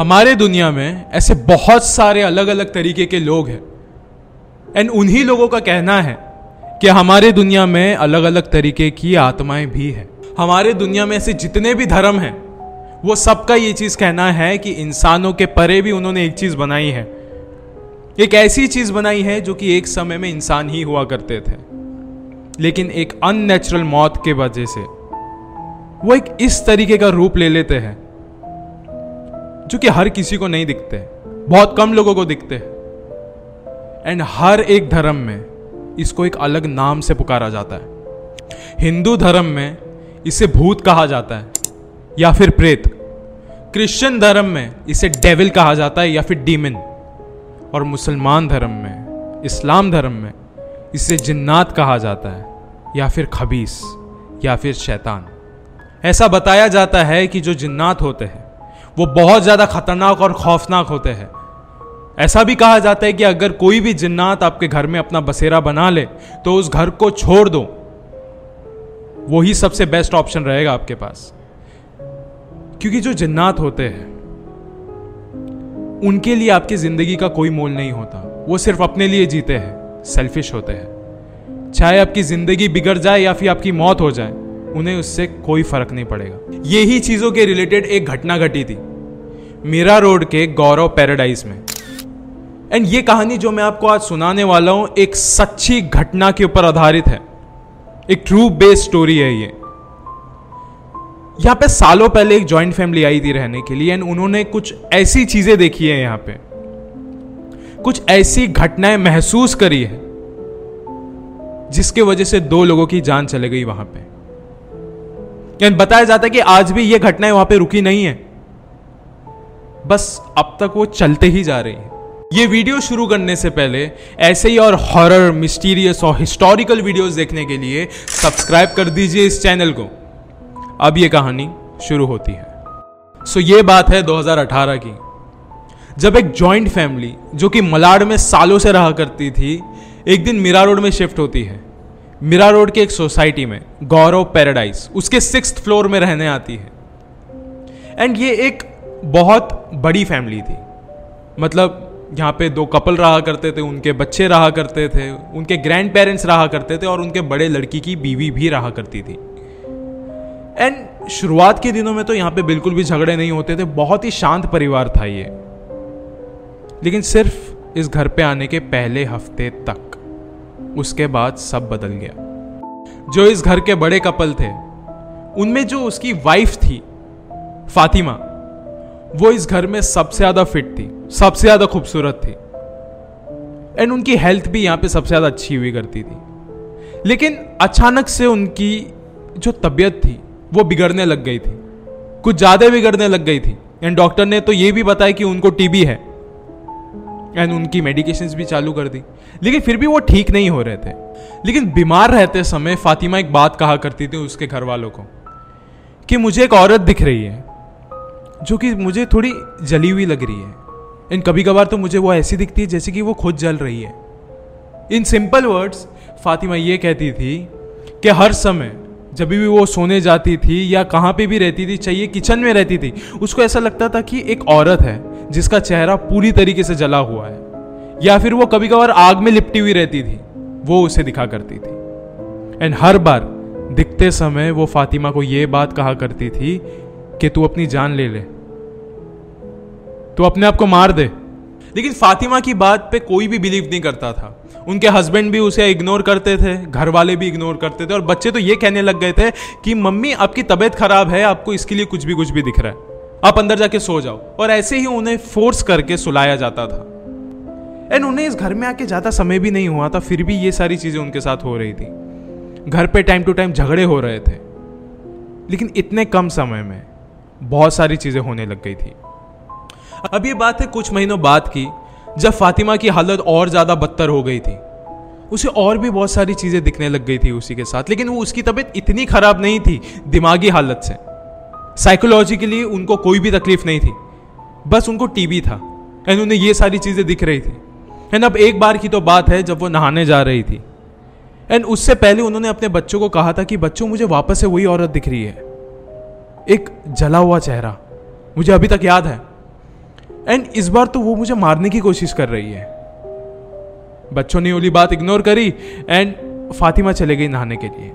हमारे दुनिया में ऐसे बहुत सारे अलग अलग तरीके के लोग हैं। एंड उन्हीं लोगों का कहना है कि हमारे दुनिया में अलग अलग तरीके की आत्माएँ भी हैं। हमारे दुनिया में ऐसे जितने भी धर्म हैं, वो सबका ये चीज़ कहना है कि इंसानों के परे भी उन्होंने एक चीज़ बनाई है। एक ऐसी चीज़ बनाई है जो कि एक समय में इंसान ही हुआ करते थे। लेकिन एक अननेचुरल मौत के वजह से वो एक इस तरीके का रूप ले लेते हैं जो कि हर किसी को नहीं दिखते, बहुत कम लोगों को दिखते हैं। एंड हर एक धर्म में इसको एक अलग नाम से पुकारा जाता है। हिंदू धर्म में इसे भूत कहा जाता है, या फिर प्रेत। क्रिश्चियन धर्म में इसे डेविल कहा जाता है, या फिर डीमिन। और मुसलमान धर्म में, इस्लाम धर्म में इसे जिन्नात कहा जाता है, या फिर खबीस, या फिर शैतान। ऐसा बताया जाता है कि जो जिन्नात होते हैं वो बहुत ज़्यादा खतरनाक और खौफनाक होते हैं। ऐसा भी कहा जाता है कि अगर कोई भी जिन्नात आपके घर में अपना बसेरा बना ले तो उस घर को छोड़ दो। वही सबसे बेस्ट ऑप्शन रहेगा आपके पास। क्योंकि जो जिन्नात होते हैं, उनके लिए आपकी ज़िंदगी का कोई मोल नहीं होता। वो सिर्फ़ अपने लिए जीते हैं सेल्फिश होते हैं। चाहे आपकी ज़िंदगी बिगड़ जाए या फिर आपकी मौत हो जाए उन्हें उससे कोई फ़र्क नहीं पड़ेगा। यही चीज़ों के रिलेटेड एक घटना घटी थी, मीरा रोड के गौरव पैराडाइज में। एंड ये कहानी जो मैं आपको आज सुनाने वाला हूँ, एक सच्ची घटना के ऊपर आधारित है। एक ट्रू बेस्ड स्टोरी है ये। यहाँ पे सालों पहले एक जॉइंट फैमिली आई थी रहने के लिए एंड उन्होंने कुछ ऐसी चीज़ें देखी है यहाँ पे। कुछ ऐसी घटनाएँ महसूस करी है, जिसके वजह से दो लोगों की जान चले गई वहाँ पे। एंड बताया जाता है कि आज भी ये घटनाएँ वहाँ पे रुकी नहीं है। बस अब तक वो चलते ही जा रही है। ये वीडियो शुरू करने से पहले ऐसे ही और हॉरर, मिस्टीरियस और हिस्टोरिकल वीडियोस देखने के लिए सब्सक्राइब कर दीजिए इस चैनल को। अब ये कहानी शुरू होती है। सो ये बात है 2018 की। जब एक जॉइंट फैमिली जो कि मलाड में सालों से रहा करती थी, एक दिन मीरा रोड में शिफ्ट होती है। मीरा रोड के एक सोसाइटी में गौरव पैराडाइज उसके सिक्स फ्लोर में रहने आती है। एंड ये एक बहुत बड़ी फैमिली थी। मतलब यहाँ पे दो कपल रहा करते थे, उनके बच्चे रहा करते थे, उनके ग्रैंड पेरेंट्स रहा करते थे, और उनके बड़े लड़की की बीवी भी रहा करती थी। एंड शुरुआत के दिनों में तो यहाँ पे बिल्कुल भी झगड़े नहीं होते थे, बहुत ही शांत परिवार था ये। लेकिन सिर्फ़ इस घर पे आने के पहले हफ़्ते तक। उसके बाद सब बदल गया। जो इस घर के बड़े कपल थे, उनमें जो उसकी वाइफ थी, फातिमा, वो इस घर में सबसे ज़्यादा फिट थी, सबसे ज़्यादा खूबसूरत थी। एंड उनकी हेल्थ भी यहाँ पे सबसे ज़्यादा अच्छी हुई करती थी। लेकिन अचानक से उनकी जो तबीयत थी, वो बिगड़ने लग गई थी। कुछ ज़्यादा बिगड़ने लग गई थी। एंड डॉक्टर ने तो ये भी बताया कि उनको टीबी है। एंड उनकी मेडिकेशन भी चालू कर दी। लेकिन फिर भी वो ठीक नहीं हो रहे थे। लेकिन बीमार रहते समय फातिमा एक बात कहा करती थी उसके घर वालों को कि मुझे एक औरत दिख रही है, जो कि मुझे थोड़ी जली हुई लग रही है। इन कभी कभार तो मुझे वो ऐसी दिखती है जैसे कि वो खुद जल रही है। इन सिंपल वर्ड्स फातिमा ये कहती थी कि हर समय जब भी वो सोने जाती थी या कहाँ पे भी रहती थी, चाहिए किचन में रहती थी, उसको ऐसा लगता था कि एक औरत है, जिसका चेहरा पूरी तरीके से जला हुआ है, या फिर वो कभी कभार आग में लिपटी हुई रहती थी, वो उसे दिखा करती थी। एंड हर बार दिखते समय वो फातिमा को ये बात कहा करती थी कि तू अपनी जान ले ले, तू अपने आप को मार दे लेकिन फातिमा की बात पे कोई भी बिलीव नहीं करता था। उनके हस्बैंड भी उसे इग्नोर करते थे घर वाले भी इग्नोर करते थे, और बच्चे तो ये कहने लग गए थे कि, मम्मी, आपकी तबीयत खराब है, आपको इसके लिए कुछ भी कुछ भी दिख रहा है। आप अंदर जाके सो जाओ। और ऐसे ही उन्हें फोर्स करके सुलाया जाता था। एंड उन्हें इस घर में आके ज़्यादा समय भी नहीं हुआ था, फिर भी ये सारी चीज़ें उनके साथ हो रही थी। घर पे टाइम टू टाइम झगड़े हो रहे थे। लेकिन इतने कम समय में बहुत सारी चीज़ें होने लग गई थी। अब ये बात है कुछ महीनों बाद की, जब फातिमा की हालत और ज़्यादा बदतर हो गई थी। उसे और भी बहुत सारी चीज़ें दिखने लग गई थी उसी के साथ, लेकिन वो उसकी तबीयत इतनी खराब नहीं थी दिमागी हालत से। साइकोलॉजिकली उनको कोई भी तकलीफ़ नहीं थी, बस उनको टीबी था एंड उन्हें ये सारी चीज़ें दिख रही थी। एंड अब एक बार की तो बात है जब वो नहाने जा रही थी। एंड उससे पहले उन्होंने अपने बच्चों को कहा था कि, बच्चों, मुझे वापस से वही औरत दिख रही है। एक जला हुआ चेहरा, मुझे अभी तक याद है। एंड इस बार तो वो मुझे मारने की कोशिश कर रही है। बच्चों ने ओली बात इग्नोर करी एंड फातिमा चले गई नहाने के लिए।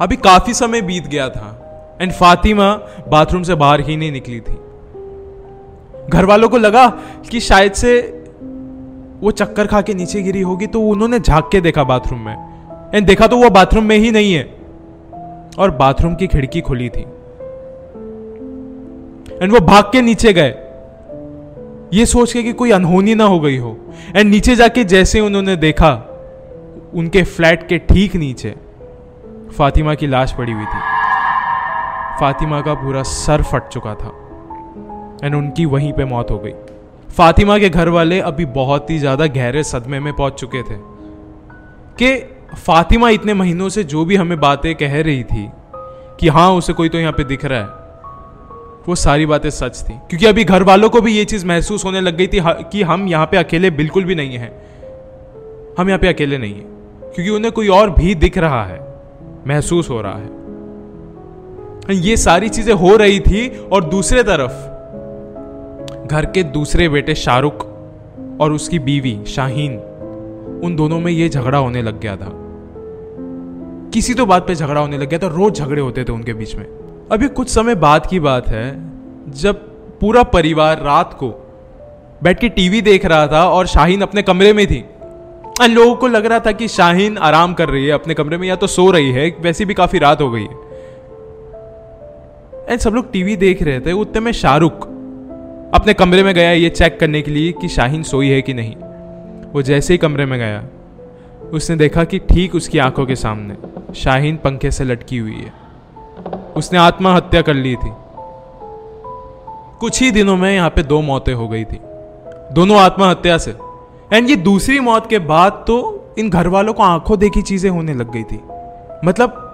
अभी काफ़ी समय बीत गया था एंड फातिमा बाथरूम से बाहर ही नहीं निकली थी। घर वालों को लगा कि शायद से वो चक्कर खा के नीचे गिरी होगी तो उन्होंने झाँक के देखा बाथरूम में। एंड देखा तो वो बाथरूम में ही नहीं है। और बाथरूम की खिड़की खुली थी। एंड वो भाग के नीचे गए। ये सोच के कि कोई अनहोनी ना हो गई हो। एंड नीचे जाके जैसे उन्होंने देखा, उनके फ्लैट के ठीक नीचे फातिमा की लाश पड़ी हुई थी। फातिमा का पूरा सर फट चुका था एंड उनकी वहीं पे मौत हो गई। फातिमा के घर वाले अभी बहुत ही ज़्यादा गहरे सदमे में पहुँच चुके थे कि फातिमा इतने महीनों से जो भी हमें बातें कह रही थी कि हाँ उसे कोई तो यहाँ पे दिख रहा है। वो सारी बातें सच थी। क्योंकि अभी घर वालों को भी ये चीज़ महसूस होने लग गई थी कि हम यहाँ पे अकेले बिल्कुल भी नहीं हैं। हम यहाँ पे अकेले नहीं हैं। क्योंकि उन्हें कोई और भी दिख रहा है, महसूस हो रहा है। ये सारी चीज़ें हो रही थी और दूसरे तरफ़, घर के दूसरे बेटे शाहरुख और उसकी बीवी शाहीन, उन दोनों में ये झगड़ा होने लग गया था। किसी तो बात पे झगड़ा होने लग गया था रोज झगड़े होते थे उनके बीच में। अभी कुछ समय बाद की बात है, जब पूरा परिवार रात को बैठ के टीवी देख रहा था और शाहीन अपने कमरे में थी। लोगों को लग रहा था कि शाहीन आराम कर रही है अपने कमरे में या तो सो रही है, वैसे भी काफ़ी रात हो गई है। एंड सब लोग टीवी देख रहे थे, उतने में शाहरुख अपने कमरे में गया ये चेक करने के लिए कि शाहीन सोई है कि नहीं। वो जैसे ही कमरे में गया, उसने देखा कि ठीक उसकी आँखों के सामने, शाहीन पंखे से लटकी हुई है। उसने आत्महत्या कर ली थी। कुछ ही दिनों में यहाँ पे दो मौतें हो गई थी, दोनों आत्महत्या से। एंड ये दूसरी मौत के बाद तो इन घर वालों को आँखों देखी चीज़ें होने लग गई थी। मतलब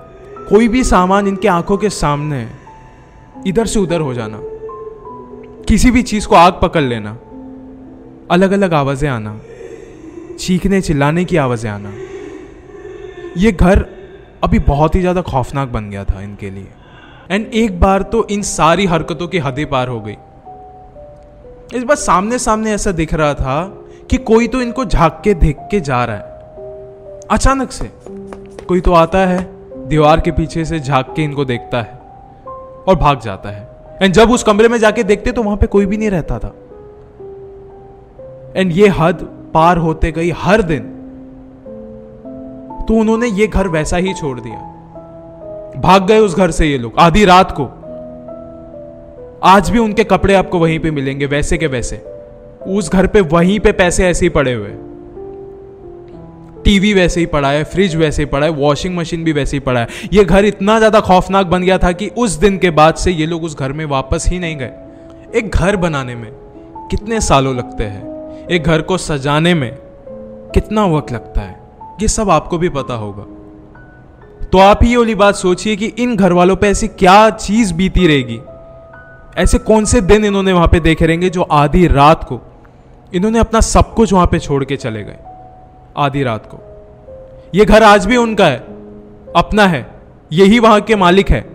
कोई भी सामान इनके आँखों के सामने, इधर से उधर हो जाना, किसी भी चीज़ को आग पकड़ लेना अलग अलग आवाज़ें आना, चीखने चिल्लाने की आवाज़ें आना, ये घर अभी बहुत ही ज़्यादा खौफनाक बन गया था इनके लिए। एंड एक बार तो इन सारी हरकतों की हदें पार हो गई। इस बार सामने सामने ऐसा दिख रहा था कि कोई तो इनको झाँक के देख के जा रहा है। अचानक से कोई तो आता है, दीवार के पीछे से झाँक के इनको देखता है और भाग जाता है। एंड जब उस कमरे में जाके देखते तो वहाँ पे कोई भी नहीं रहता था। एंड ये हद पार होते गई हर दिन। तो उन्होंने ये घर वैसा ही छोड़ दिया। भाग गए उस घर से ये लोग, आधी रात को। आज भी उनके कपड़े आपको वहीं पे मिलेंगे, वैसे के वैसे। उस घर पे वहीं पे पैसे ऐसे ही पड़े हुए। टीवी वैसे ही पड़ा है, फ्रिज वैसे ही पड़ा है वॉशिंग मशीन भी वैसे ही पड़ा है। ये घर इतना ज़्यादा खौफनाक बन गया था कि उस दिन के बाद से ये लोग उस घर में वापस ही नहीं गए। एक घर बनाने में कितने सालों लगते हैं? एक घर को सजाने में कितना वक्त लगता है? ये सब आपको भी पता होगा। तो आप ही वाली बात सोचिए कि इन घर वालों पर ऐसी क्या चीज़ बीती रहेगी। ऐसे कौन से दिन इन्होंने वहाँ पे देखे रहेंगे जो आधी रात को इन्होंने अपना सब कुछ वहाँ पे छोड़ के चले गए। आधी रात को। ये घर आज भी उनका है, अपना है, यही वहाँ के मालिक है।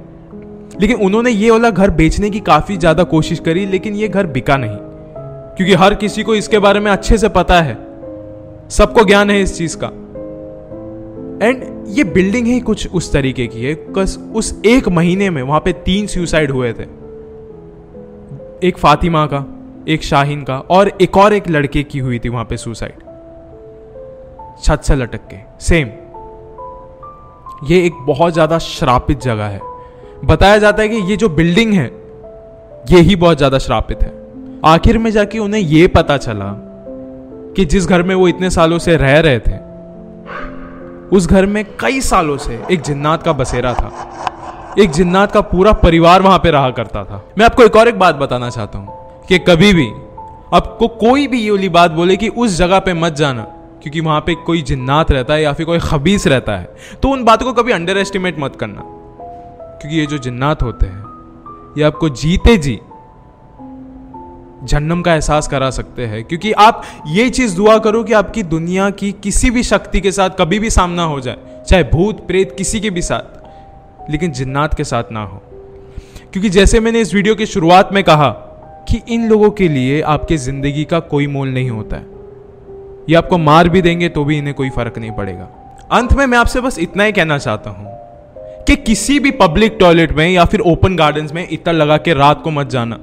लेकिन उन्होंने ये वाला घर बेचने की काफ़ी ज़्यादा कोशिश करी, लेकिन ये घर बिका नहीं। क्योंकि हर किसी को इसके बारे में अच्छे से पता है। सबको ज्ञान है इस चीज़ का। एंड ये बिल्डिंग ही कुछ उस तरीके की है, कस उस एक महीने में वहाँ पे तीन सुसाइड हुए थे। एक फातिमा का, एक शाहीन का और एक और एक लड़के की हुई थी वहाँ पे सुसाइड छत से लटक के सेम ये एक बहुत ज़्यादा श्रापित जगह है। बताया जाता है कि ये जो बिल्डिंग है, ये ही बहुत ज़्यादा श्रापित है। आखिर में जाके उन्हें यह पता चला कि जिस घर में वो इतने सालों से रह रहे थे उस घर में कई सालों से एक जिन्नात का बसेरा था। एक जिन्नात का पूरा परिवार वहाँ पे रहा करता था। मैं आपको एक और एक बात बताना चाहता हूँ कि कभी भी आपको कोई भी ये वाली बात बोले कि उस जगह पे मत जाना, क्योंकि वहाँ पे कोई जिन्नात रहता है या फिर कोई खबीस रहता है तो उन बातों को कभी अंडर एस्टिमेट मत करना। क्योंकि ये जो जिन्नात होते हैं, ये आपको जीते जी जन्नम का एहसास करा सकते हैं। क्योंकि आप ये चीज़ दुआ करो कि आपकी दुनिया की किसी भी शक्ति के साथ कभी भी सामना हो जाए, चाहे भूत, प्रेत, किसी के भी साथ, लेकिन जिन्नात के साथ ना हो। क्योंकि जैसे मैंने इस वीडियो की शुरुआत में कहा कि इन लोगों के लिए आपके ज़िंदगी का कोई मोल नहीं होता है। ये आपको मार भी देंगे तो भी इन्हें कोई फ़र्क नहीं पड़ेगा। अंत में मैं आपसे बस इतना ही कहना चाहता हूँ कि किसी भी पब्लिक टॉयलेट में या फिर ओपन गार्डन्स में इतना लगा के रात को मत जाना।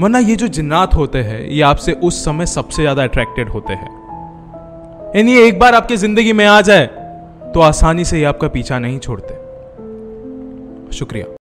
वरना ये जो जिन्नात होते हैं, ये आपसे उस समय सबसे ज़्यादा अट्रैक्टेड होते हैं। यानी एक बार आपकी ज़िंदगी में आ जाए तो आसानी से ये आपका पीछा नहीं छोड़ते। शुक्रिया।